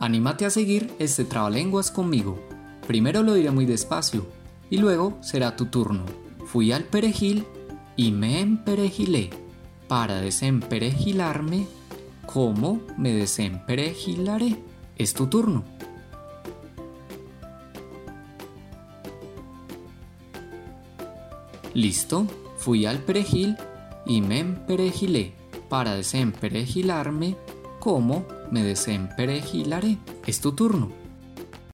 Anímate a seguir este trabalenguas conmigo. Primero lo diré muy despacio y luego será tu turno. Fui al perejil y me emperejilé. Para desemperejilarme, ¿cómo me desemperejilaré? Es tu turno. Listo, fui al perejil y me emperejilé. Para desemperejilarme, ¿cómo me desemperejilaré? Es tu turno.